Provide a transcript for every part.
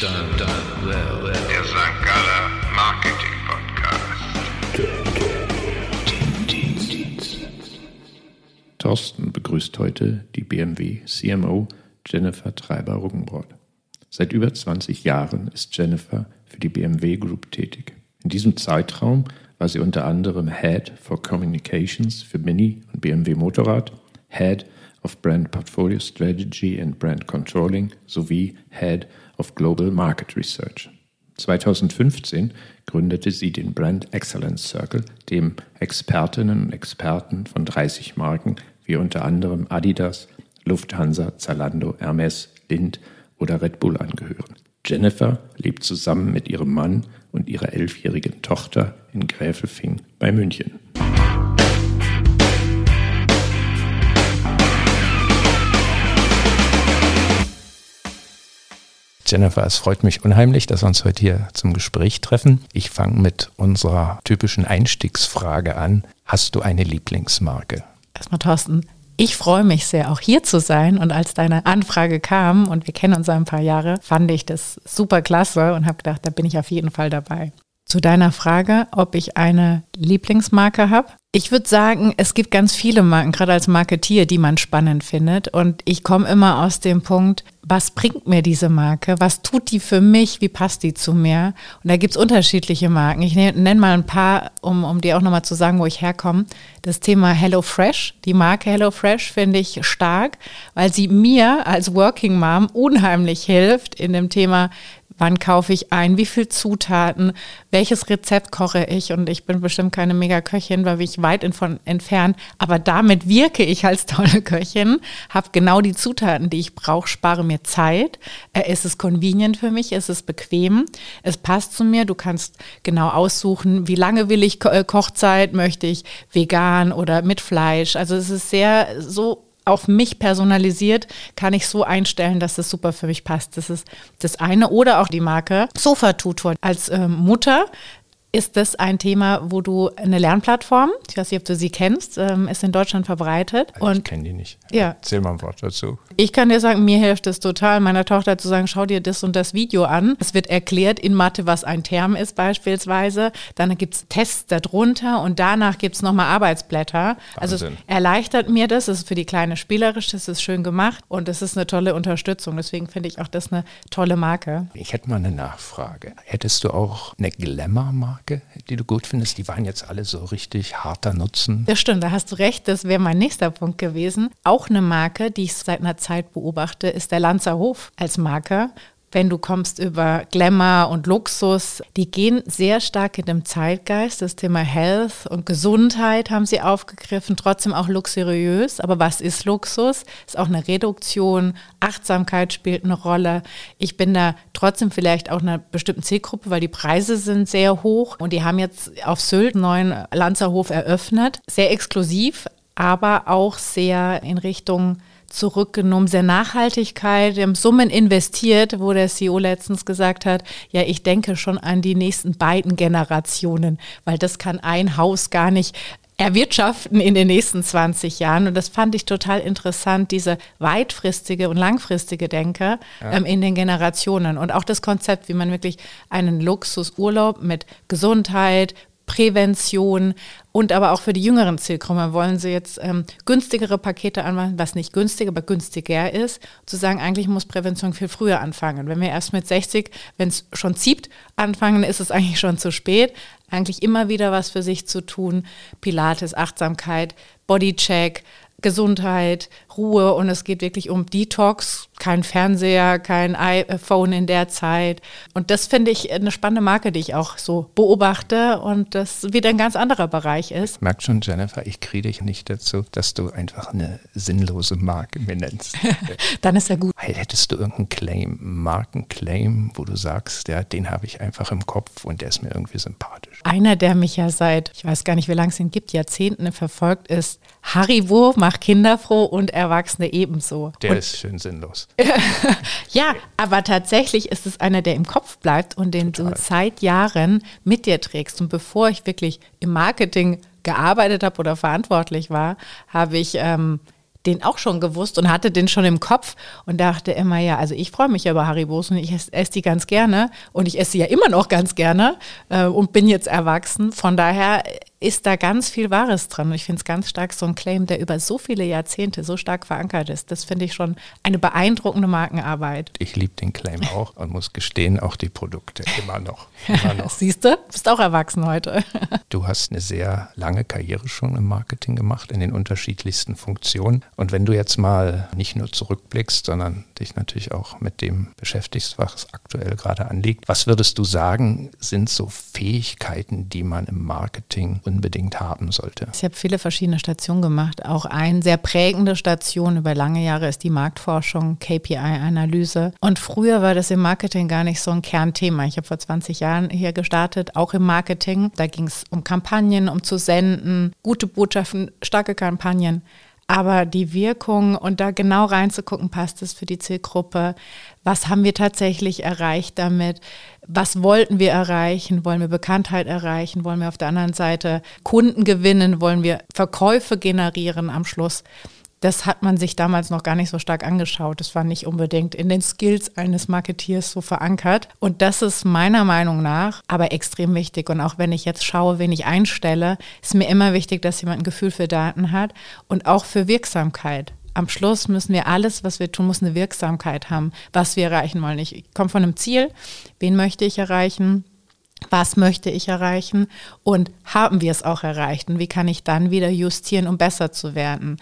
Der St. Galler Marketing Podcast. Thorsten begrüßt heute die BMW CMO Jennifer Treiber-Ruggenbrot. Seit über 20 Jahren ist Jennifer für die BMW Group tätig. In diesem Zeitraum war sie unter anderem Head for Communications für Mini und BMW Motorrad, Head of Brand Portfolio Strategy and Brand Controlling sowie Head of Global Market Research. 2015 gründete sie den Brand Excellence Circle, dem Expertinnen und Experten von 30 Marken wie unter anderem Adidas, Lufthansa, Zalando, Hermes, Lind oder Red Bull angehören. Jennifer lebt zusammen mit ihrem Mann und ihrer elfjährigen Tochter in Gräfelfing bei München. Jennifer, es freut mich unheimlich, dass wir uns heute hier zum Gespräch treffen. Ich fange mit unserer typischen Einstiegsfrage an. Hast du eine Lieblingsmarke? Erstmal, Thorsten, ich freue mich sehr, auch hier zu sein. Und als deine Anfrage kam und wir kennen uns ein paar Jahre, fand ich das super klasse und habe gedacht, da bin ich auf jeden Fall dabei. Zu deiner Frage, ob ich eine Lieblingsmarke habe. Ich würde sagen, es gibt ganz viele Marken, gerade als Marketier, die man spannend findet. Und ich komme immer aus dem Punkt, was bringt mir diese Marke? Was tut die für mich? Wie passt die zu mir? Und da gibt es unterschiedliche Marken. Ich nenne mal ein paar, um, um dir auch nochmal zu sagen, wo ich herkomme. Das Thema HelloFresh, die Marke HelloFresh finde ich stark, weil sie mir als Working Mom unheimlich hilft in dem Thema, wann kaufe ich ein, wie viel Zutaten, welches Rezept koche ich? Und ich bin bestimmt keine Mega-Köchin, weil ich weit von entfernt, aber damit wirke ich als tolle Köchin, habe genau die Zutaten, die ich brauche, spare mir Zeit, äh, es ist convenient für mich, es ist bequem, es passt zu mir, du kannst genau aussuchen, wie lange will ich äh, Kochzeit, möchte ich vegan oder mit Fleisch, also es ist sehr so auf mich personalisiert, kann ich so einstellen, dass es super für mich passt. Das ist das eine. Oder auch die Marke Sofa Tutor. Als ähm, Mutter ist das ein Thema, wo du eine Lernplattform, ich weiß nicht, ob du sie kennst, ähm, ist in Deutschland verbreitet. Und ich kenne die nicht. Ja. Erzähl mal ein Wort dazu. Ich kann dir sagen, mir hilft es total, meiner Tochter zu sagen, schau dir das und das Video an. Es wird erklärt in Mathe, was ein Term ist beispielsweise. Dann gibt es Tests darunter und danach gibt es nochmal Arbeitsblätter. Also Wahnsinn. Also es erleichtert mir das. Es ist für die Kleine spielerisch, das ist schön gemacht und es ist eine tolle Unterstützung. Deswegen finde ich auch das eine tolle Marke. Ich hätte mal eine Nachfrage. Hättest du auch eine Glamour-Marke? Marke, die du gut findest? Die waren jetzt alle so richtig harter Nutzen. Das stimmt, da hast du recht. Das wäre mein nächster Punkt gewesen. Auch eine Marke, die ich seit einer Zeit beobachte, ist der Lanzer Hof als Marke wenn du kommst über Glamour und Luxus, die gehen sehr stark in dem Zeitgeist. Das Thema Health und Gesundheit haben sie aufgegriffen, trotzdem auch luxuriös. Aber was ist Luxus? Ist auch eine Reduktion. Achtsamkeit spielt eine Rolle. Ich bin da trotzdem vielleicht auch einer bestimmten Zielgruppe, weil die Preise sind sehr hoch. Und die haben jetzt auf Sylt einen neuen Lanzerhof eröffnet. Sehr exklusiv, aber auch sehr in Richtung zurückgenommen, sehr Nachhaltigkeit, wir haben Summen investiert, wo der CEO letztens gesagt hat, ja, ich denke schon an die nächsten beiden Generationen, weil das kann ein Haus gar nicht erwirtschaften in den nächsten 20 Jahren. Und das fand ich total interessant, diese weitfristige und langfristige Denke ja. ähm, in den Generationen. Und auch das Konzept, wie man wirklich einen Luxusurlaub mit Gesundheit, Prävention und aber auch für die jüngeren Zielgruppen wollen sie jetzt ähm, günstigere Pakete anmachen, was nicht günstig, aber günstiger ist. Zu sagen, eigentlich muss Prävention viel früher anfangen. Wenn wir erst mit 60, wenn es schon zieht, anfangen, ist es eigentlich schon zu spät. Eigentlich immer wieder was für sich zu tun. Pilates, Achtsamkeit, Bodycheck, Gesundheit, Ruhe und es geht wirklich um Detox, kein Fernseher, kein iPhone in der Zeit. Und das finde ich eine spannende Marke, die ich auch so beobachte und das wieder ein ganz anderer Bereich ist. Ich merke schon, Jennifer, ich kriege dich nicht dazu, dass du einfach eine sinnlose Marke mir nennst. Dann ist ja gut. Hättest du irgendeinen Claim, Markenclaim, wo du sagst, ja, den habe ich einfach im Kopf und der ist mir irgendwie sympathisch? Einer, der mich ja seit, ich weiß gar nicht, wie lange es ihn gibt, Jahrzehnten verfolgt, ist Haribo, macht Kinder froh und Erwachsene ebenso. Der und ist schön sinnlos. Ja, aber tatsächlich ist es einer, der im Kopf bleibt und den Total. du seit Jahren mit dir trägst. Und bevor ich wirklich im Marketing gearbeitet habe oder verantwortlich war, habe ich ähm, den auch schon gewusst und hatte den schon im Kopf und dachte immer, ja, also ich freue mich ja über Haribos und ich esse, esse die ganz gerne und ich esse sie ja immer noch ganz gerne äh, und bin jetzt erwachsen. Von daher ist da ganz viel Wahres dran. Und ich finde es ganz stark so ein Claim, der über so viele Jahrzehnte so stark verankert ist. Das finde ich schon eine beeindruckende Markenarbeit. Ich liebe den Claim auch und muss gestehen, auch die Produkte immer noch. Immer noch. Siehst du, bist auch erwachsen heute. du hast eine sehr lange Karriere schon im Marketing gemacht, in den unterschiedlichsten Funktionen. Und wenn du jetzt mal nicht nur zurückblickst, sondern dich natürlich auch mit dem beschäftigst, was aktuell gerade anliegt, was würdest du sagen, sind so Fähigkeiten, die man im Marketing und unbedingt haben sollte? Ich habe viele verschiedene Stationen gemacht. Auch eine sehr prägende Station über lange Jahre ist die Marktforschung, KPI-Analyse. Und früher war das im Marketing gar nicht so ein Kernthema. Ich habe vor 20 Jahren hier gestartet, auch im Marketing. Da ging es um Kampagnen, um zu senden, gute Botschaften, starke Kampagnen. Aber die Wirkung und da genau reinzugucken, passt es für die Zielgruppe? Was haben wir tatsächlich erreicht damit? Was wollten wir erreichen? Wollen wir Bekanntheit erreichen? Wollen wir auf der anderen Seite Kunden gewinnen? Wollen wir Verkäufe generieren am Schluss? Das hat man sich damals noch gar nicht so stark angeschaut. Das war nicht unbedingt in den Skills eines Marketeers so verankert. Und das ist meiner Meinung nach aber extrem wichtig. Und auch wenn ich jetzt schaue, wen ich einstelle, ist mir immer wichtig, dass jemand ein Gefühl für Daten hat und auch für Wirksamkeit. Am Schluss müssen wir alles, was wir tun, muss eine Wirksamkeit haben, was wir erreichen wollen. Ich komme von einem Ziel. Wen möchte ich erreichen? was möchte ich erreichen und haben wir es auch erreicht und wie kann ich dann wieder justieren, um besser zu werden.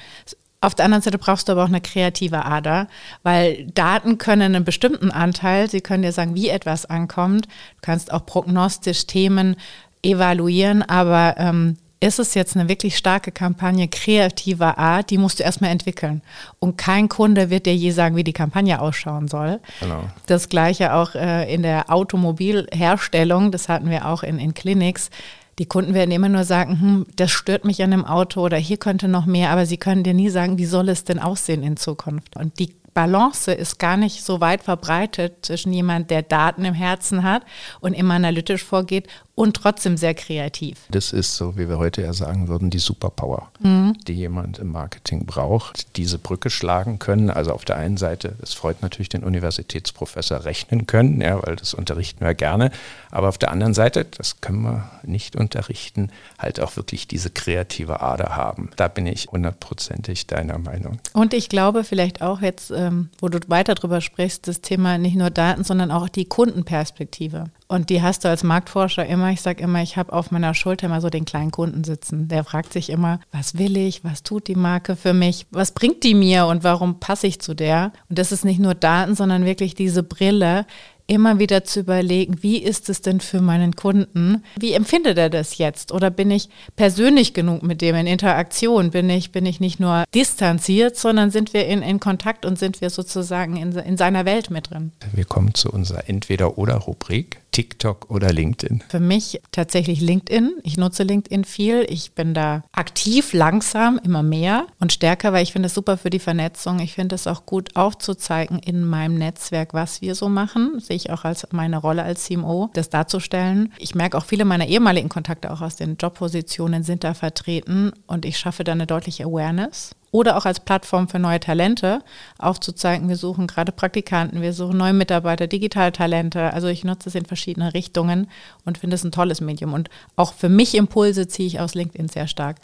Auf der anderen Seite brauchst du aber auch eine kreative Ader, weil Daten können einen bestimmten Anteil, sie können dir sagen, wie etwas ankommt. Du kannst auch prognostisch Themen evaluieren, aber ähm, ist es jetzt eine wirklich starke Kampagne kreativer Art, die musst du erstmal entwickeln. Und kein Kunde wird dir je sagen, wie die Kampagne ausschauen soll. Genau. Das gleiche auch äh, in der Automobilherstellung, das hatten wir auch in, in Clinics die Kunden werden immer nur sagen, hm, das stört mich an dem Auto oder hier könnte noch mehr, aber sie können dir nie sagen, wie soll es denn aussehen in Zukunft. Und die Balance ist gar nicht so weit verbreitet zwischen jemand, der Daten im Herzen hat und immer analytisch vorgeht und trotzdem sehr kreativ. Das ist so, wie wir heute ja sagen würden, die Superpower, mhm. die jemand im Marketing braucht, diese Brücke schlagen können. Also auf der einen Seite, das freut natürlich den Universitätsprofessor rechnen können, ja, weil das unterrichten wir gerne. Aber auf der anderen Seite, das können wir nicht unterrichten, halt auch wirklich diese kreative Ader haben. Da bin ich hundertprozentig deiner Meinung. Und ich glaube vielleicht auch jetzt, ähm, wo du weiter drüber sprichst, das Thema nicht nur Daten, sondern auch die Kundenperspektive. Und die hast du als Marktforscher immer. Ich sage immer, ich habe auf meiner Schulter immer so den kleinen Kunden sitzen. Der fragt sich immer, was will ich, was tut die Marke für mich, was bringt die mir und warum passe ich zu der? Und das ist nicht nur Daten, sondern wirklich diese Brille, immer wieder zu überlegen, wie ist es denn für meinen Kunden? Wie empfindet er das jetzt? Oder bin ich persönlich genug mit dem in Interaktion? Bin ich, bin ich nicht nur distanziert, sondern sind wir in, in Kontakt und sind wir sozusagen in, in seiner Welt mit drin? Wir kommen zu unserer Entweder-Oder-Rubrik. TikTok oder LinkedIn? Für mich tatsächlich LinkedIn. Ich nutze LinkedIn viel. Ich bin da aktiv, langsam, immer mehr und stärker, weil ich finde es super für die Vernetzung. Ich finde es auch gut aufzuzeigen in meinem Netzwerk, was wir so machen. Sehe ich auch als meine Rolle als CMO, das darzustellen. Ich merke auch viele meiner ehemaligen Kontakte auch aus den Jobpositionen sind da vertreten und ich schaffe da eine deutliche Awareness oder auch als Plattform für neue Talente aufzuzeigen, wir suchen gerade Praktikanten, wir suchen neue Mitarbeiter, Digitaltalente. Also ich nutze es in verschiedene Richtungen und finde es ein tolles Medium. Und auch für mich Impulse ziehe ich aus LinkedIn sehr stark.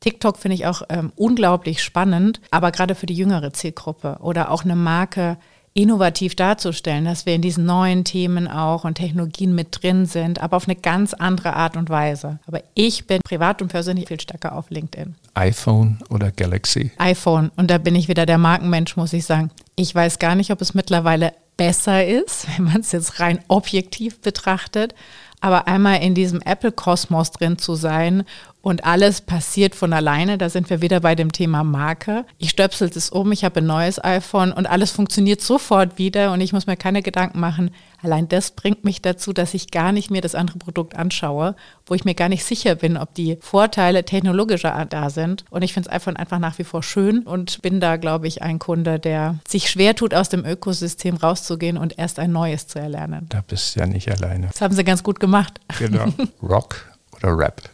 TikTok finde ich auch ähm, unglaublich spannend, aber gerade für die jüngere Zielgruppe oder auch eine Marke, innovativ darzustellen, dass wir in diesen neuen Themen auch und Technologien mit drin sind, aber auf eine ganz andere Art und Weise. Aber ich bin privat und persönlich viel stärker auf LinkedIn. iPhone oder Galaxy? iPhone. Und da bin ich wieder der Markenmensch, muss ich sagen. Ich weiß gar nicht, ob es mittlerweile besser ist, wenn man es jetzt rein objektiv betrachtet. Aber einmal in diesem Apple-Kosmos drin zu sein und alles passiert von alleine. Da sind wir wieder bei dem Thema Marke. Ich stöpsel es um, ich habe ein neues iPhone und alles funktioniert sofort wieder und ich muss mir keine Gedanken machen. Allein das bringt mich dazu, dass ich gar nicht mir das andere Produkt anschaue, wo ich mir gar nicht sicher bin, ob die Vorteile technologischer Art da sind. Und ich finde das iPhone einfach nach wie vor schön und bin da, glaube ich, ein Kunde, der sich schwer tut, aus dem Ökosystem rauszugehen und erst ein neues zu erlernen. Da bist du ja nicht alleine. Das haben sie ganz gut gemacht. Genau. Rock oder Rap?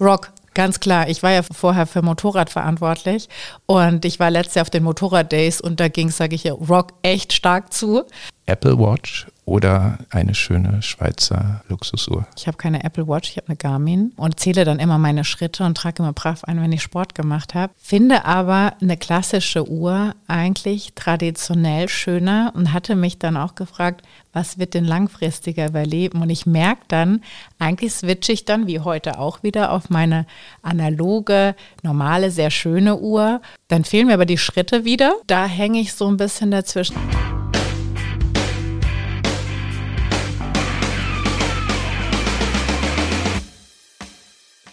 Rock. Ganz klar, ich war ja vorher für Motorrad verantwortlich und ich war letztes Jahr auf den Motorrad Days und da ging, sage ich ja, Rock echt stark zu. Apple Watch oder eine schöne Schweizer Luxusuhr? Ich habe keine Apple Watch, ich habe eine Garmin und zähle dann immer meine Schritte und trage immer brav ein, wenn ich Sport gemacht habe. Finde aber eine klassische Uhr eigentlich traditionell schöner und hatte mich dann auch gefragt, was wird denn langfristiger überleben? Und ich merke dann, eigentlich switche ich dann wie heute auch wieder auf meine analoge, normale, sehr schöne Uhr. Dann fehlen mir aber die Schritte wieder. Da hänge ich so ein bisschen dazwischen.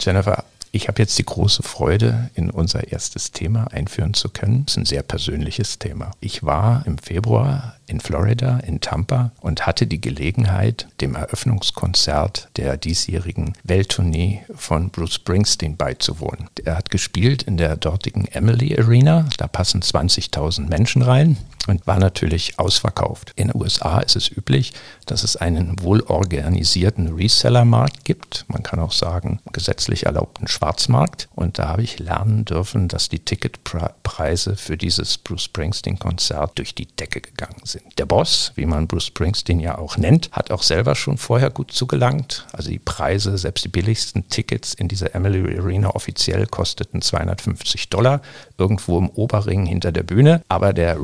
Jennifer, ich habe jetzt die große Freude, in unser erstes Thema einführen zu können. Es ist ein sehr persönliches Thema. Ich war im Februar in Florida, in Tampa und hatte die Gelegenheit, dem Eröffnungskonzert der diesjährigen Welttournee von Bruce Springsteen beizuwohnen. Er hat gespielt in der dortigen Emily Arena. Da passen 20.000 Menschen rein und war natürlich ausverkauft. In den USA ist es üblich, dass es einen wohlorganisierten Resellermarkt gibt. Man kann auch sagen, gesetzlich erlaubten Schwarzmarkt. Und da habe ich lernen dürfen, dass die Ticketpreise für dieses Bruce Springsteen-Konzert durch die Decke gegangen sind. Der Boss, wie man Bruce Springsteen ja auch nennt, hat auch selber schon vorher gut zugelangt. Also die Preise, selbst die billigsten Tickets in dieser Emily Arena offiziell kosteten 250 Dollar, irgendwo im Oberring hinter der Bühne. Aber der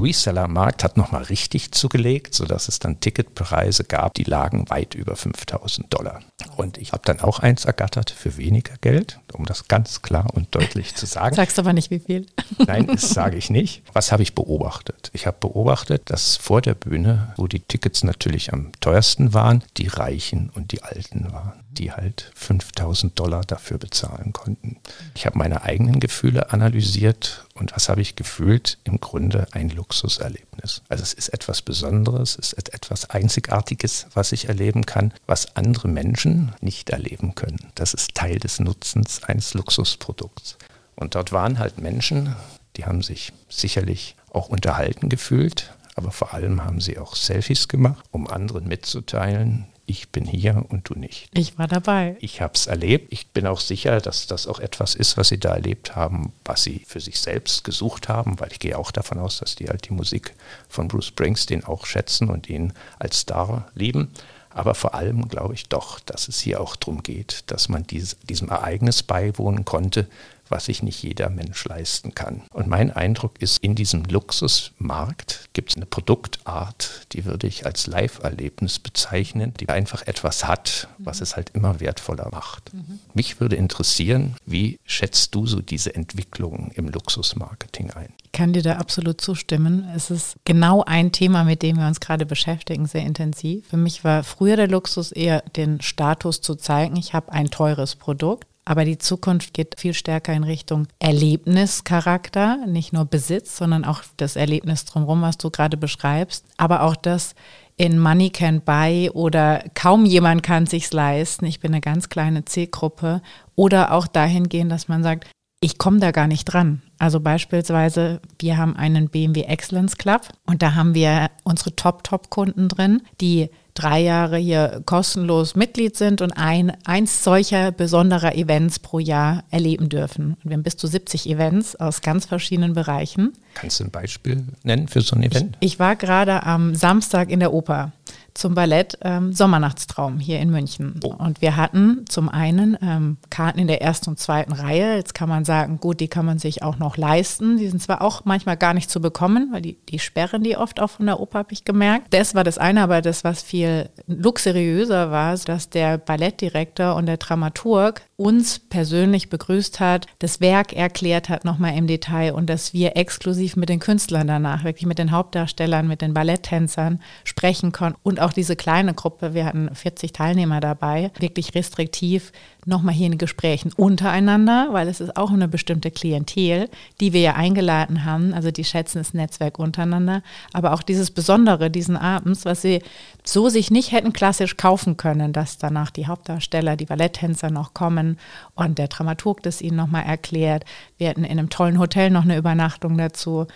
Reseller-Markt hat nochmal richtig zugelegt, sodass es dann Ticketpreise gab, die lagen weit über 5000 Dollar. Und ich habe dann auch eins ergattert für weniger Geld, um das ganz klar und deutlich zu sagen. Sagst aber nicht, wie viel. Nein, das sage ich nicht. Was habe ich beobachtet? Ich habe beobachtet, dass vor der Bühne, wo die Tickets natürlich am teuersten waren, die Reichen und die Alten waren die halt 5000 Dollar dafür bezahlen konnten. Ich habe meine eigenen Gefühle analysiert und was habe ich gefühlt? Im Grunde ein Luxuserlebnis. Also es ist etwas Besonderes, es ist etwas Einzigartiges, was ich erleben kann, was andere Menschen nicht erleben können. Das ist Teil des Nutzens eines Luxusprodukts. Und dort waren halt Menschen, die haben sich sicherlich auch unterhalten gefühlt, aber vor allem haben sie auch Selfies gemacht, um anderen mitzuteilen, ich bin hier und du nicht. Ich war dabei. Ich habe es erlebt. Ich bin auch sicher, dass das auch etwas ist, was sie da erlebt haben, was sie für sich selbst gesucht haben, weil ich gehe auch davon aus, dass die halt die Musik von Bruce Springsteen auch schätzen und ihn als Star lieben. Aber vor allem glaube ich doch, dass es hier auch darum geht, dass man dies, diesem Ereignis beiwohnen konnte, was sich nicht jeder Mensch leisten kann. Und mein Eindruck ist, in diesem Luxusmarkt gibt es eine Produktart, die würde ich als Live-Erlebnis bezeichnen, die einfach etwas hat, was es halt immer wertvoller macht. Mhm. Mich würde interessieren, wie schätzt du so diese Entwicklung im Luxusmarketing ein? Ich kann dir da absolut zustimmen. Es ist genau ein Thema, mit dem wir uns gerade beschäftigen, sehr intensiv. Für mich war früher der Luxus eher den Status zu zeigen, ich habe ein teures Produkt. Aber die Zukunft geht viel stärker in Richtung Erlebnischarakter, nicht nur Besitz, sondern auch das Erlebnis drumherum, was du gerade beschreibst. Aber auch das in Money Can Buy oder kaum jemand kann sich's leisten. Ich bin eine ganz kleine Zielgruppe. Oder auch dahingehend, dass man sagt, ich komme da gar nicht dran. Also beispielsweise, wir haben einen BMW Excellence Club und da haben wir unsere Top-Top-Kunden drin, die drei Jahre hier kostenlos Mitglied sind und ein, eins solcher besonderer Events pro Jahr erleben dürfen. Und wir haben bis zu 70 Events aus ganz verschiedenen Bereichen. Kannst du ein Beispiel nennen für so ein Event? Ich, ich war gerade am Samstag in der Oper zum Ballett ähm, Sommernachtstraum hier in München. Oh. Und wir hatten zum einen ähm, Karten in der ersten und zweiten Reihe. Jetzt kann man sagen, gut, die kann man sich auch noch leisten. Die sind zwar auch manchmal gar nicht zu bekommen, weil die, die sperren die oft auch von der Oper, habe ich gemerkt. Das war das eine, aber das, was viel luxuriöser war, dass der Ballettdirektor und der Dramaturg uns persönlich begrüßt hat, das Werk erklärt hat nochmal im Detail und dass wir exklusiv mit den Künstlern danach, wirklich mit den Hauptdarstellern, mit den Balletttänzern sprechen konnten und auch diese kleine Gruppe, wir hatten 40 Teilnehmer dabei, wirklich restriktiv nochmal hier in Gesprächen untereinander, weil es ist auch eine bestimmte Klientel, die wir ja eingeladen haben. Also die schätzen das Netzwerk untereinander. Aber auch dieses Besondere diesen Abends, was sie so sich nicht hätten klassisch kaufen können, dass danach die Hauptdarsteller, die Balletttänzer noch kommen und der Dramaturg das ihnen nochmal erklärt. Wir hatten in einem tollen Hotel noch eine Übernachtung dazu.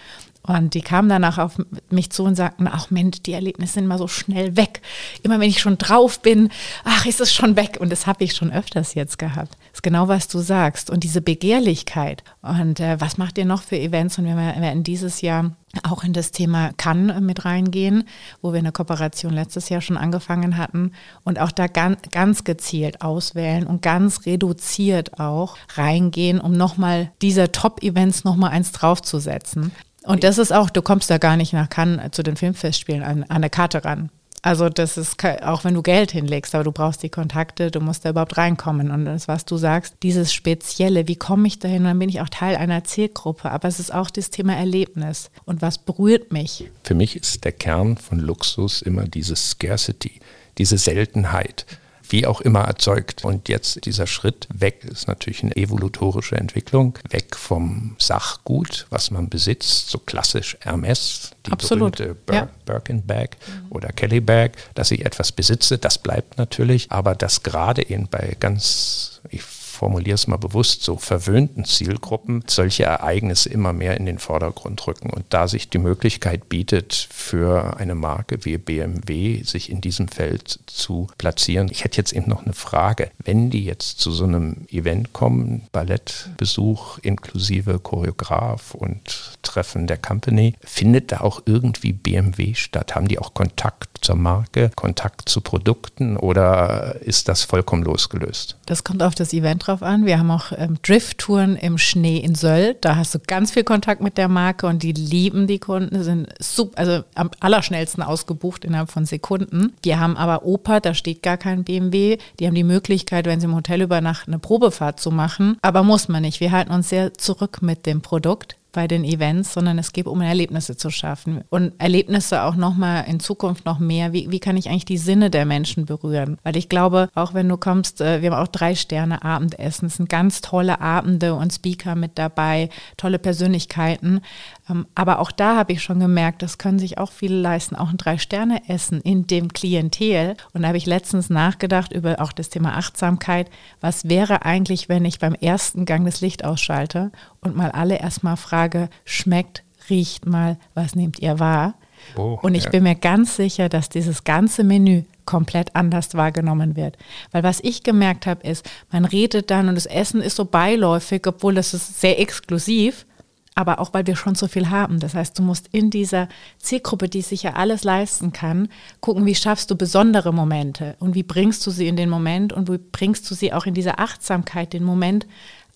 Und die kamen danach auf mich zu und sagten, ach Mensch, die Erlebnisse sind immer so schnell weg. Immer wenn ich schon drauf bin, ach, ist es schon weg. Und das habe ich schon öfters jetzt gehabt. Das ist genau, was du sagst. Und diese Begehrlichkeit. Und äh, was macht ihr noch für Events? Und wir werden dieses Jahr auch in das Thema Cannes mit reingehen, wo wir eine Kooperation letztes Jahr schon angefangen hatten und auch da ganz, ganz gezielt auswählen und ganz reduziert auch reingehen, um nochmal diese Top-Events nochmal eins draufzusetzen. Und das ist auch, du kommst da gar nicht nach Cannes zu den Filmfestspielen an, an eine Karte ran. Also das ist auch wenn du Geld hinlegst, aber du brauchst die Kontakte, du musst da überhaupt reinkommen. Und das, was du sagst, dieses Spezielle, wie komme ich dahin? Und dann bin ich auch Teil einer Zielgruppe. Aber es ist auch das Thema Erlebnis. Und was berührt mich? Für mich ist der Kern von Luxus immer diese Scarcity, diese Seltenheit wie auch immer erzeugt. Und jetzt dieser Schritt weg ist natürlich eine evolutorische Entwicklung, weg vom Sachgut, was man besitzt, so klassisch Hermes, die Absolut. berühmte Bir ja. Birkin Bag oder Kelly Bag, dass ich etwas besitze, das bleibt natürlich, aber das gerade eben bei ganz, ich formuliere es mal bewusst, so verwöhnten Zielgruppen solche Ereignisse immer mehr in den Vordergrund rücken. Und da sich die Möglichkeit bietet, für eine Marke wie BMW sich in diesem Feld zu platzieren. Ich hätte jetzt eben noch eine Frage. Wenn die jetzt zu so einem Event kommen, Ballettbesuch inklusive Choreograf und Treffen der Company, findet da auch irgendwie BMW statt? Haben die auch Kontakt zur Marke, Kontakt zu Produkten oder ist das vollkommen losgelöst? Das kommt auf das Event drauf an. Wir haben auch ähm, Drift-Touren im Schnee in Söll. Da hast du ganz viel Kontakt mit der Marke und die lieben die Kunden, sind super, also am allerschnellsten ausgebucht innerhalb von Sekunden. Wir haben aber Oper, da steht gar kein BMW. Die haben die Möglichkeit, wenn sie im Hotel übernachten, eine Probefahrt zu machen. Aber muss man nicht. Wir halten uns sehr zurück mit dem Produkt bei den Events, sondern es geht um Erlebnisse zu schaffen. Und Erlebnisse auch nochmal in Zukunft noch mehr. Wie, wie kann ich eigentlich die Sinne der Menschen berühren? Weil ich glaube, auch wenn du kommst, äh, wir haben auch drei Sterne Abendessen. Es sind ganz tolle Abende und Speaker mit dabei, tolle Persönlichkeiten. Ähm, aber auch da habe ich schon gemerkt, das können sich auch viele leisten, auch ein Drei-Sterne-Essen in dem Klientel. Und da habe ich letztens nachgedacht über auch das Thema Achtsamkeit. Was wäre eigentlich, wenn ich beim ersten Gang das Licht ausschalte und mal alle erstmal frage, schmeckt, riecht mal, was nehmt ihr wahr? Oh, und ich ja. bin mir ganz sicher, dass dieses ganze Menü komplett anders wahrgenommen wird. Weil was ich gemerkt habe, ist, man redet dann und das Essen ist so beiläufig, obwohl das ist sehr exklusiv aber auch weil wir schon so viel haben. Das heißt, du musst in dieser Zielgruppe, die sich ja alles leisten kann, gucken, wie schaffst du besondere Momente und wie bringst du sie in den Moment und wie bringst du sie auch in diese Achtsamkeit, den Moment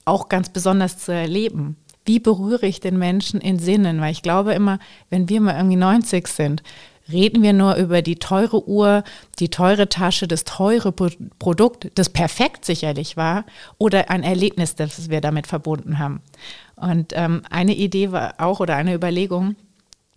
auch ganz besonders zu erleben. Wie berühre ich den Menschen in Sinnen? Weil ich glaube immer, wenn wir mal irgendwie 90 sind, reden wir nur über die teure Uhr, die teure Tasche, das teure Produkt, das perfekt sicherlich war, oder ein Erlebnis, das wir damit verbunden haben. Und ähm, eine Idee war auch oder eine Überlegung,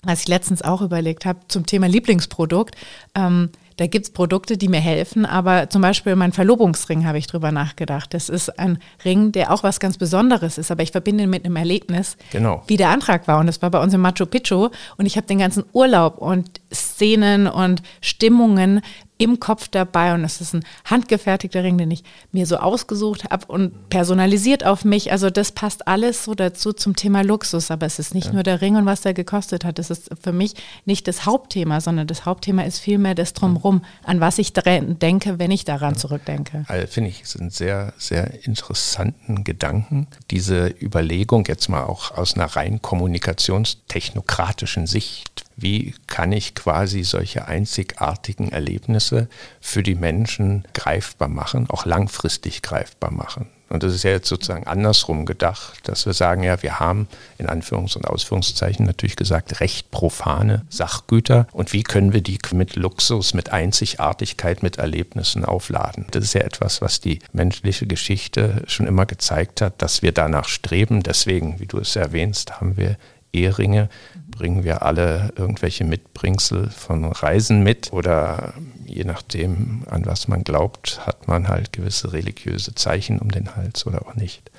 was ich letztens auch überlegt habe zum Thema Lieblingsprodukt. Ähm, da gibt es Produkte, die mir helfen, aber zum Beispiel mein Verlobungsring habe ich drüber nachgedacht. Das ist ein Ring, der auch was ganz Besonderes ist, aber ich verbinde ihn mit einem Erlebnis, genau. wie der Antrag war. Und das war bei uns in Machu Picchu und ich habe den ganzen Urlaub und Szenen und Stimmungen im Kopf dabei und es ist ein handgefertigter Ring, den ich mir so ausgesucht habe und personalisiert auf mich. Also das passt alles so dazu zum Thema Luxus, aber es ist nicht ja. nur der Ring und was der gekostet hat. Das ist für mich nicht das Hauptthema, sondern das Hauptthema ist vielmehr das Drumherum, an was ich denke, wenn ich daran zurückdenke. Also finde ich, sind sehr, sehr interessanten Gedanken. Diese Überlegung jetzt mal auch aus einer rein kommunikationstechnokratischen Sicht wie kann ich quasi solche einzigartigen Erlebnisse für die Menschen greifbar machen, auch langfristig greifbar machen. Und das ist ja jetzt sozusagen andersrum gedacht, dass wir sagen, ja, wir haben in Anführungs- und Ausführungszeichen natürlich gesagt, recht profane Sachgüter. Und wie können wir die mit Luxus, mit Einzigartigkeit, mit Erlebnissen aufladen? Das ist ja etwas, was die menschliche Geschichte schon immer gezeigt hat, dass wir danach streben. Deswegen, wie du es erwähnst, haben wir Eheringe, bringen wir alle irgendwelche Mitbringsel von Reisen mit oder je nachdem, an was man glaubt, hat man halt gewisse religiöse Zeichen um den Hals oder auch nicht.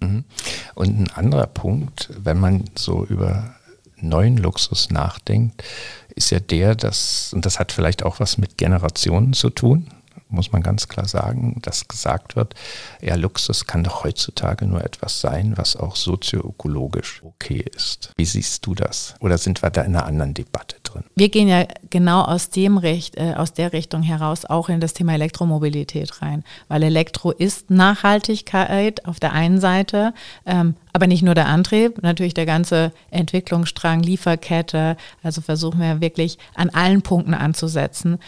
Mhm. Und ein anderer Punkt, wenn man so über neuen Luxus nachdenkt, ist ja der, dass, und das hat vielleicht auch was mit Generationen zu tun, muss man ganz klar sagen, dass gesagt wird, ja, Luxus kann doch heutzutage nur etwas sein, was auch sozioökologisch okay ist. Wie siehst du das? Oder sind wir da in einer anderen Debatte drin? Wir gehen ja genau aus dem Recht, äh, aus der Richtung heraus auch in das Thema Elektromobilität rein, weil Elektro ist Nachhaltigkeit auf der einen Seite, ähm, aber nicht nur der Antrieb, natürlich der ganze Entwicklungsstrang, Lieferkette. Also versuchen wir wirklich an allen Punkten anzusetzen.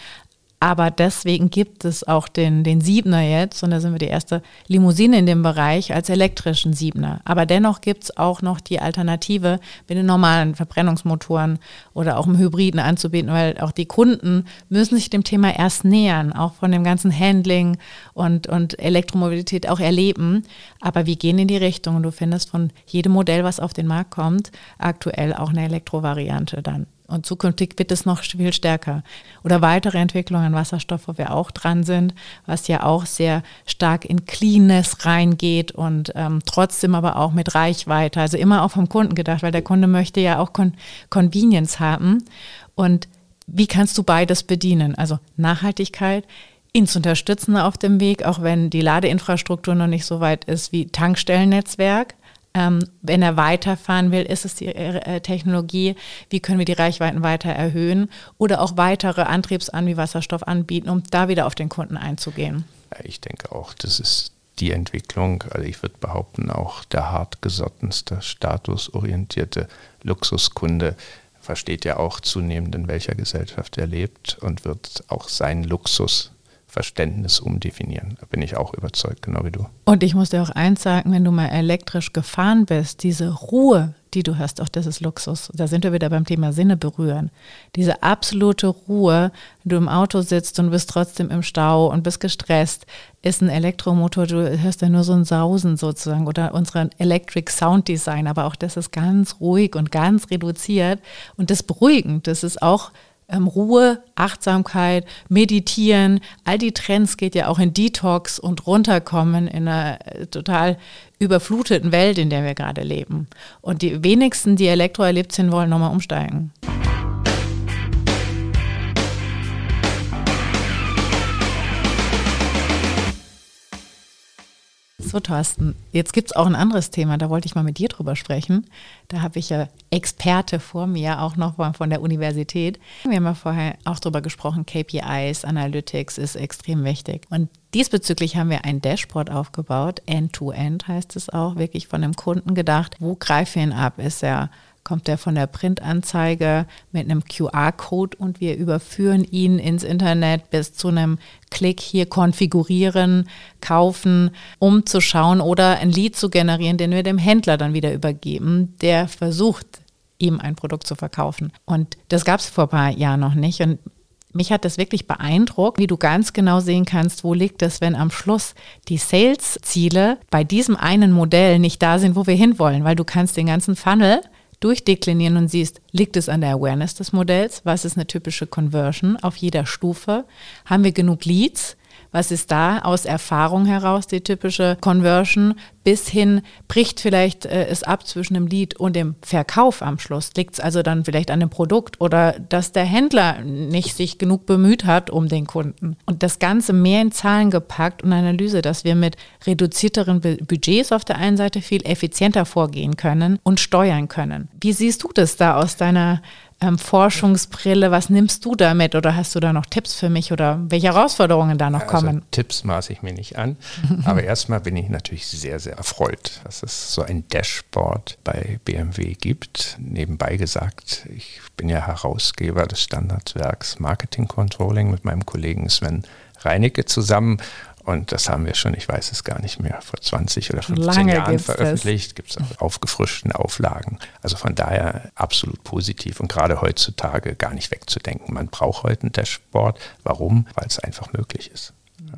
Aber deswegen gibt es auch den, den Siebner jetzt, und da sind wir die erste Limousine in dem Bereich als elektrischen Siebner. Aber dennoch gibt es auch noch die Alternative mit den normalen Verbrennungsmotoren oder auch im Hybriden anzubieten, weil auch die Kunden müssen sich dem Thema erst nähern, auch von dem ganzen Handling und, und Elektromobilität auch erleben. Aber wir gehen in die Richtung und du findest von jedem Modell, was auf den Markt kommt, aktuell auch eine Elektrovariante dann. Und zukünftig wird es noch viel stärker. Oder weitere Entwicklungen an Wasserstoff, wo wir auch dran sind, was ja auch sehr stark in Cleanness reingeht und ähm, trotzdem aber auch mit Reichweite. Also immer auch vom Kunden gedacht, weil der Kunde möchte ja auch Con Convenience haben. Und wie kannst du beides bedienen? Also Nachhaltigkeit, ihn zu unterstützen auf dem Weg, auch wenn die Ladeinfrastruktur noch nicht so weit ist wie Tankstellennetzwerk ähm, wenn er weiterfahren will, ist es die äh, Technologie, wie können wir die Reichweiten weiter erhöhen oder auch weitere Antriebsarten wie Wasserstoff anbieten, um da wieder auf den Kunden einzugehen. Ich denke auch, das ist die Entwicklung, also ich würde behaupten, auch der hartgesottenste, statusorientierte Luxuskunde versteht ja auch zunehmend, in welcher Gesellschaft er lebt und wird auch seinen Luxus Verständnis umdefinieren. Da bin ich auch überzeugt, genau wie du. Und ich muss dir auch eins sagen, wenn du mal elektrisch gefahren bist, diese Ruhe, die du hast, auch das ist Luxus. Da sind wir wieder beim Thema Sinne berühren. Diese absolute Ruhe, wenn du im Auto sitzt und bist trotzdem im Stau und bist gestresst, ist ein Elektromotor, du hörst ja nur so ein Sausen sozusagen oder unseren Electric Sound Design, aber auch das ist ganz ruhig und ganz reduziert und das beruhigend, das ist auch ähm, Ruhe, Achtsamkeit, Meditieren, all die Trends geht ja auch in Detox und runterkommen in einer äh, total überfluteten Welt, in der wir gerade leben. Und die wenigsten, die Elektro erlebt sind, wollen nochmal umsteigen. So, Thorsten, jetzt gibt es auch ein anderes Thema, da wollte ich mal mit dir drüber sprechen. Da habe ich ja Experte vor mir, auch noch von der Universität. Wir haben ja vorher auch drüber gesprochen, KPIs, Analytics ist extrem wichtig. Und diesbezüglich haben wir ein Dashboard aufgebaut, End-to-End -End heißt es auch, wirklich von dem Kunden gedacht. Wo greifen wir ihn ab? Ist er kommt er von der Printanzeige mit einem QR-Code und wir überführen ihn ins Internet bis zu einem Klick hier konfigurieren, kaufen, um zu schauen oder ein Lied zu generieren, den wir dem Händler dann wieder übergeben, der versucht, ihm ein Produkt zu verkaufen. Und das gab es vor ein paar Jahren noch nicht. Und mich hat das wirklich beeindruckt, wie du ganz genau sehen kannst, wo liegt es, wenn am Schluss die Sales-Ziele bei diesem einen Modell nicht da sind, wo wir hinwollen, weil du kannst den ganzen Funnel durchdeklinieren und siehst, liegt es an der Awareness des Modells? Was ist eine typische Conversion auf jeder Stufe? Haben wir genug Leads? Was ist da aus Erfahrung heraus die typische Conversion? Bis hin bricht vielleicht äh, es ab zwischen dem Lead und dem Verkauf am Schluss. Liegt es also dann vielleicht an dem Produkt oder dass der Händler nicht sich genug bemüht hat um den Kunden? Und das Ganze mehr in Zahlen gepackt und Analyse, dass wir mit reduzierteren Budgets auf der einen Seite viel effizienter vorgehen können und steuern können. Wie siehst du das da aus deiner ähm, Forschungsbrille. Was nimmst du damit oder hast du da noch Tipps für mich oder welche Herausforderungen da noch also kommen? Tipps maße ich mir nicht an, aber erstmal bin ich natürlich sehr, sehr erfreut, dass es so ein Dashboard bei BMW gibt. Nebenbei gesagt, ich bin ja Herausgeber des Standardswerks Marketing Controlling mit meinem Kollegen Sven Reinecke zusammen und das haben wir schon, ich weiß es gar nicht mehr, vor 20 oder 15 Lange Jahren veröffentlicht. Gibt es auch aufgefrischten Auflagen. Also von daher absolut positiv und gerade heutzutage gar nicht wegzudenken. Man braucht heute ein Dashboard. Warum? Weil es einfach möglich ist.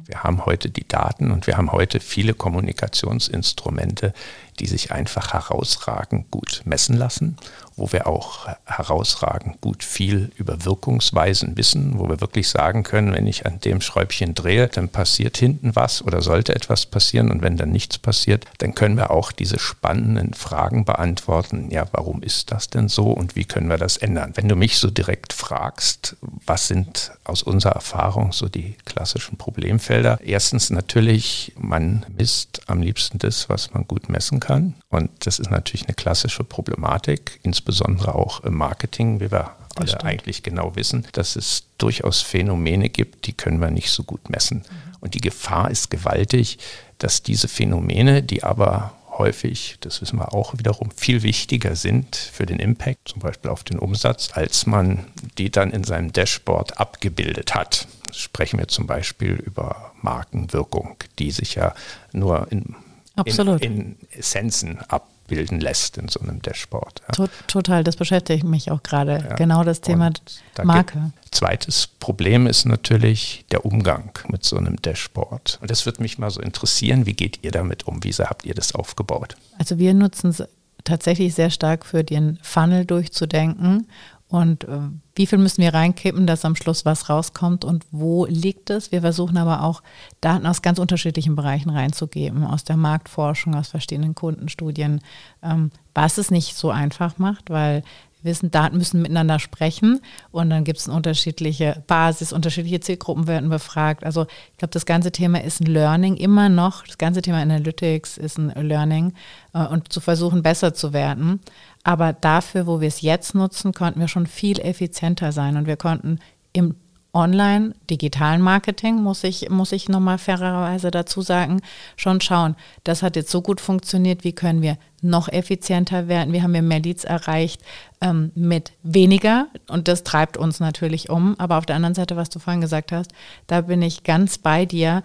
Wir haben heute die Daten und wir haben heute viele Kommunikationsinstrumente, die sich einfach herausragend gut messen lassen, wo wir auch herausragend gut viel über Wirkungsweisen wissen, wo wir wirklich sagen können, wenn ich an dem Schräubchen drehe, dann passiert hinten was oder sollte etwas passieren und wenn dann nichts passiert, dann können wir auch diese spannenden Fragen beantworten. Ja, warum ist das denn so und wie können wir das ändern? Wenn du mich so direkt fragst, was sind aus unserer Erfahrung so die klassischen Problemfelder? Erstens natürlich, man misst am liebsten das, was man gut messen kann und das ist natürlich eine klassische Problematik, insbesondere auch im Marketing, wie wir alle eigentlich genau wissen, dass es durchaus Phänomene gibt, die können wir nicht so gut messen. Mhm. Und die Gefahr ist gewaltig, dass diese Phänomene, die aber häufig, das wissen wir auch wiederum, viel wichtiger sind für den Impact, zum Beispiel auf den Umsatz, als man die dann in seinem Dashboard abgebildet hat. Sprechen wir zum Beispiel über Markenwirkung, die sich ja nur in, in, in Essenzen ab abbilden lässt in so einem Dashboard. Ja. Total, das beschäftigt mich auch gerade. Ja. Genau das Thema da Marke. Zweites Problem ist natürlich der Umgang mit so einem Dashboard. Und das würde mich mal so interessieren, wie geht ihr damit um? Wie habt ihr das aufgebaut? Also wir nutzen es tatsächlich sehr stark für den Funnel durchzudenken und äh, wie viel müssen wir reinkippen, dass am Schluss was rauskommt und wo liegt es? Wir versuchen aber auch Daten aus ganz unterschiedlichen Bereichen reinzugeben, aus der Marktforschung, aus verschiedenen Kundenstudien, ähm, was es nicht so einfach macht, weil wir wissen, Daten müssen miteinander sprechen und dann gibt es eine unterschiedliche Basis, unterschiedliche Zielgruppen werden befragt. Also ich glaube, das ganze Thema ist ein Learning immer noch. Das ganze Thema Analytics ist ein Learning äh, und zu versuchen, besser zu werden. Aber dafür, wo wir es jetzt nutzen, konnten wir schon viel effizienter sein und wir konnten im Online, digitalen Marketing, muss ich, muss ich nochmal fairerweise dazu sagen, schon schauen, das hat jetzt so gut funktioniert, wie können wir noch effizienter werden, wie haben wir mehr Leads erreicht ähm, mit weniger und das treibt uns natürlich um. Aber auf der anderen Seite, was du vorhin gesagt hast, da bin ich ganz bei dir.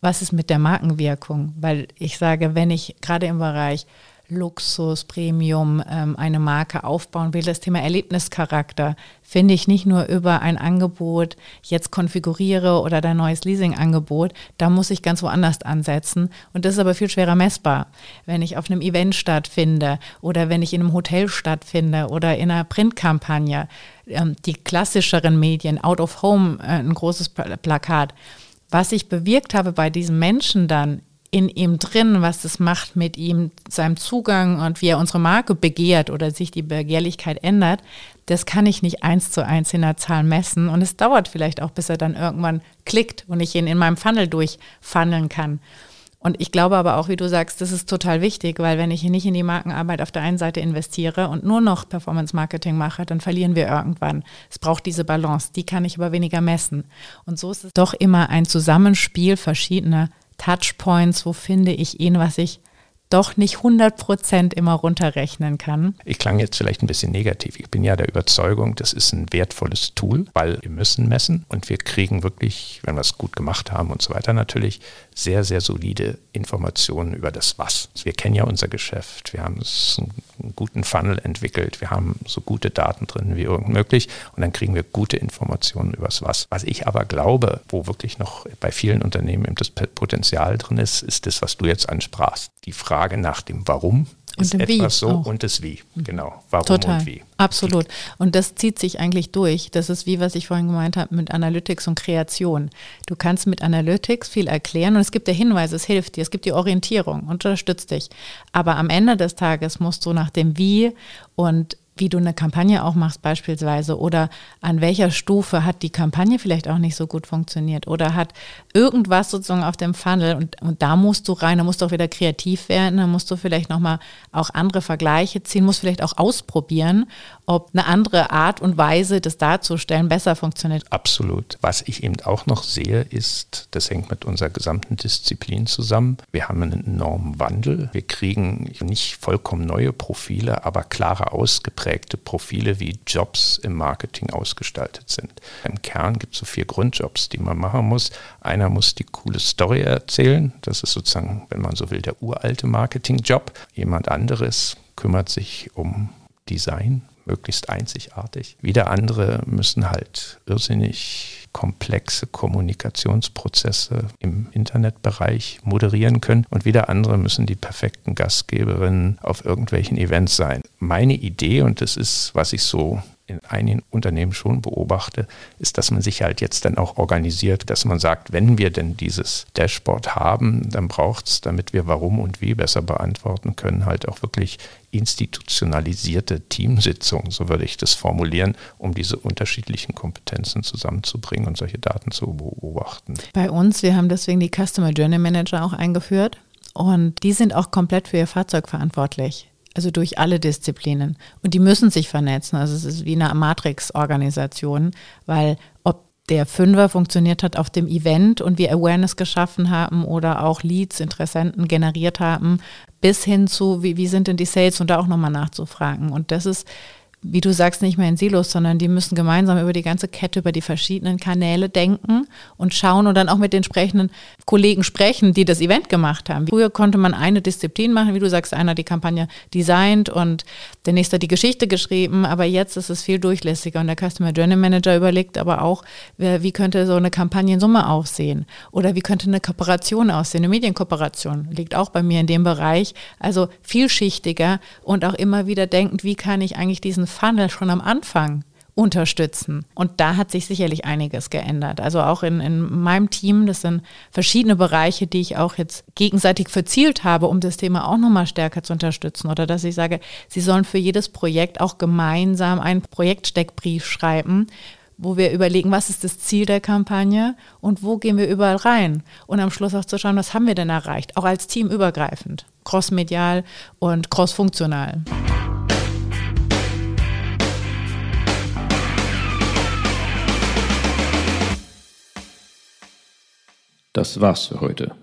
Was ist mit der Markenwirkung? Weil ich sage, wenn ich gerade im Bereich Luxus, Premium, ähm, eine Marke aufbauen will. Das Thema Erlebnischarakter finde ich nicht nur über ein Angebot jetzt konfiguriere oder dein neues Leasingangebot, da muss ich ganz woanders ansetzen. Und das ist aber viel schwerer messbar. Wenn ich auf einem Event stattfinde oder wenn ich in einem Hotel stattfinde oder in einer Printkampagne, ähm, die klassischeren Medien, Out of Home, äh, ein großes Plakat. Was ich bewirkt habe bei diesen Menschen dann in ihm drin, was das macht mit ihm, seinem Zugang und wie er unsere Marke begehrt oder sich die Begehrlichkeit ändert, das kann ich nicht eins zu eins in der Zahl messen. Und es dauert vielleicht auch, bis er dann irgendwann klickt und ich ihn in meinem Funnel durchfunneln kann. Und ich glaube aber auch, wie du sagst, das ist total wichtig, weil wenn ich nicht in die Markenarbeit auf der einen Seite investiere und nur noch Performance Marketing mache, dann verlieren wir irgendwann. Es braucht diese Balance, die kann ich aber weniger messen. Und so ist es doch immer ein Zusammenspiel verschiedener Touchpoints, wo finde ich ihn, was ich doch nicht 100 Prozent immer runterrechnen kann. Ich klang jetzt vielleicht ein bisschen negativ. Ich bin ja der Überzeugung, das ist ein wertvolles Tool, weil wir müssen messen und wir kriegen wirklich, wenn wir es gut gemacht haben und so weiter natürlich, sehr, sehr solide Informationen über das Was. Wir kennen ja unser Geschäft, wir haben einen guten Funnel entwickelt, wir haben so gute Daten drin wie irgend möglich und dann kriegen wir gute Informationen über das Was. Was ich aber glaube, wo wirklich noch bei vielen Unternehmen das Potenzial drin ist, ist das, was du jetzt ansprachst. Die Frage nach dem Warum ist und etwas so auch. und das Wie. Genau. Warum Total. und wie. Absolut. Und das zieht sich eigentlich durch. Das ist wie, was ich vorhin gemeint habe mit Analytics und Kreation. Du kannst mit Analytics viel erklären und es gibt dir Hinweise, es hilft dir, es gibt dir Orientierung, unterstützt dich. Aber am Ende des Tages musst du nach dem Wie und wie du eine Kampagne auch machst beispielsweise oder an welcher Stufe hat die Kampagne vielleicht auch nicht so gut funktioniert oder hat irgendwas sozusagen auf dem Funnel und, und da musst du rein, da musst du auch wieder kreativ werden, da musst du vielleicht nochmal auch andere Vergleiche ziehen, musst vielleicht auch ausprobieren, ob eine andere Art und Weise, das darzustellen, besser funktioniert. Absolut. Was ich eben auch noch sehe, ist, das hängt mit unserer gesamten Disziplin zusammen. Wir haben einen enormen Wandel. Wir kriegen nicht vollkommen neue Profile, aber klare ausgeprägte ausgeprägte Profile wie Jobs im Marketing ausgestaltet sind. Im Kern gibt es so vier Grundjobs, die man machen muss. Einer muss die coole Story erzählen. Das ist sozusagen, wenn man so will, der uralte Marketingjob. Jemand anderes kümmert sich um Design, möglichst einzigartig. Wieder andere müssen halt irrsinnig komplexe Kommunikationsprozesse im Internetbereich moderieren können und wieder andere müssen die perfekten Gastgeberinnen auf irgendwelchen Events sein. Meine Idee, und das ist, was ich so in einigen Unternehmen schon beobachte, ist, dass man sich halt jetzt dann auch organisiert, dass man sagt, wenn wir denn dieses Dashboard haben, dann braucht es, damit wir warum und wie besser beantworten können, halt auch wirklich institutionalisierte Teamsitzungen, so würde ich das formulieren, um diese unterschiedlichen Kompetenzen zusammenzubringen und solche Daten zu beobachten. Bei uns, wir haben deswegen die Customer Journey Manager auch eingeführt. Und die sind auch komplett für ihr Fahrzeug verantwortlich also durch alle Disziplinen. Und die müssen sich vernetzen. Also es ist wie eine Matrix-Organisation, weil ob der Fünfer funktioniert hat auf dem Event und wir Awareness geschaffen haben oder auch Leads, Interessenten generiert haben, bis hin zu, wie, wie sind denn die Sales und da auch nochmal nachzufragen. Und das ist wie du sagst, nicht mehr in Silos, sondern die müssen gemeinsam über die ganze Kette, über die verschiedenen Kanäle denken und schauen und dann auch mit den entsprechenden Kollegen sprechen, die das Event gemacht haben. Früher konnte man eine Disziplin machen, wie du sagst, einer die Kampagne designt und der nächste die Geschichte geschrieben, aber jetzt ist es viel durchlässiger und der Customer Journey Manager überlegt aber auch, wie könnte so eine Kampagne in Summe aussehen oder wie könnte eine Kooperation aussehen, eine Medienkooperation liegt auch bei mir in dem Bereich, also vielschichtiger und auch immer wieder denkend, wie kann ich eigentlich diesen Funnel schon am Anfang unterstützen. Und da hat sich sicherlich einiges geändert. Also auch in, in meinem Team, das sind verschiedene Bereiche, die ich auch jetzt gegenseitig verzielt habe, um das Thema auch nochmal stärker zu unterstützen. Oder dass ich sage, sie sollen für jedes Projekt auch gemeinsam einen Projektsteckbrief schreiben, wo wir überlegen, was ist das Ziel der Kampagne und wo gehen wir überall rein. Und am Schluss auch zu schauen, was haben wir denn erreicht, auch als Team übergreifend, crossmedial und crossfunktional. Das war's für heute.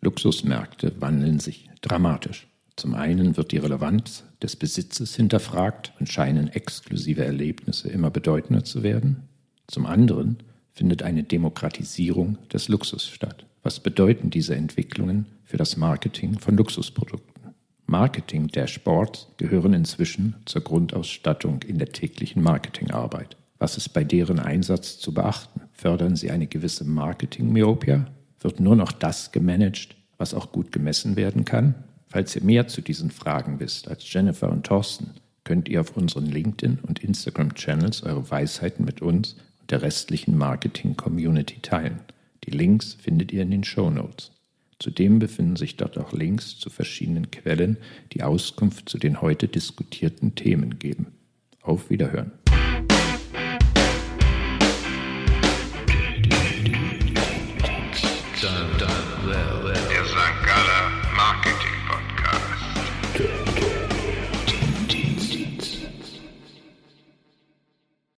Luxusmärkte wandeln sich dramatisch. Zum einen wird die Relevanz des Besitzes hinterfragt und scheinen exklusive Erlebnisse immer bedeutender zu werden. Zum anderen findet eine Demokratisierung des Luxus statt. Was bedeuten diese Entwicklungen für das Marketing von Luxusprodukten? Marketing-Dashboards gehören inzwischen zur Grundausstattung in der täglichen Marketingarbeit. Was ist bei deren Einsatz zu beachten? Fördern sie eine gewisse Marketing-Myopia? Wird nur noch das gemanagt, was auch gut gemessen werden kann? Falls ihr mehr zu diesen Fragen wisst als Jennifer und Thorsten, könnt ihr auf unseren LinkedIn- und Instagram-Channels eure Weisheiten mit uns und der restlichen Marketing-Community teilen. Die Links findet ihr in den Show Notes. Zudem befinden sich dort auch Links zu verschiedenen Quellen, die Auskunft zu den heute diskutierten Themen geben. Auf Wiederhören.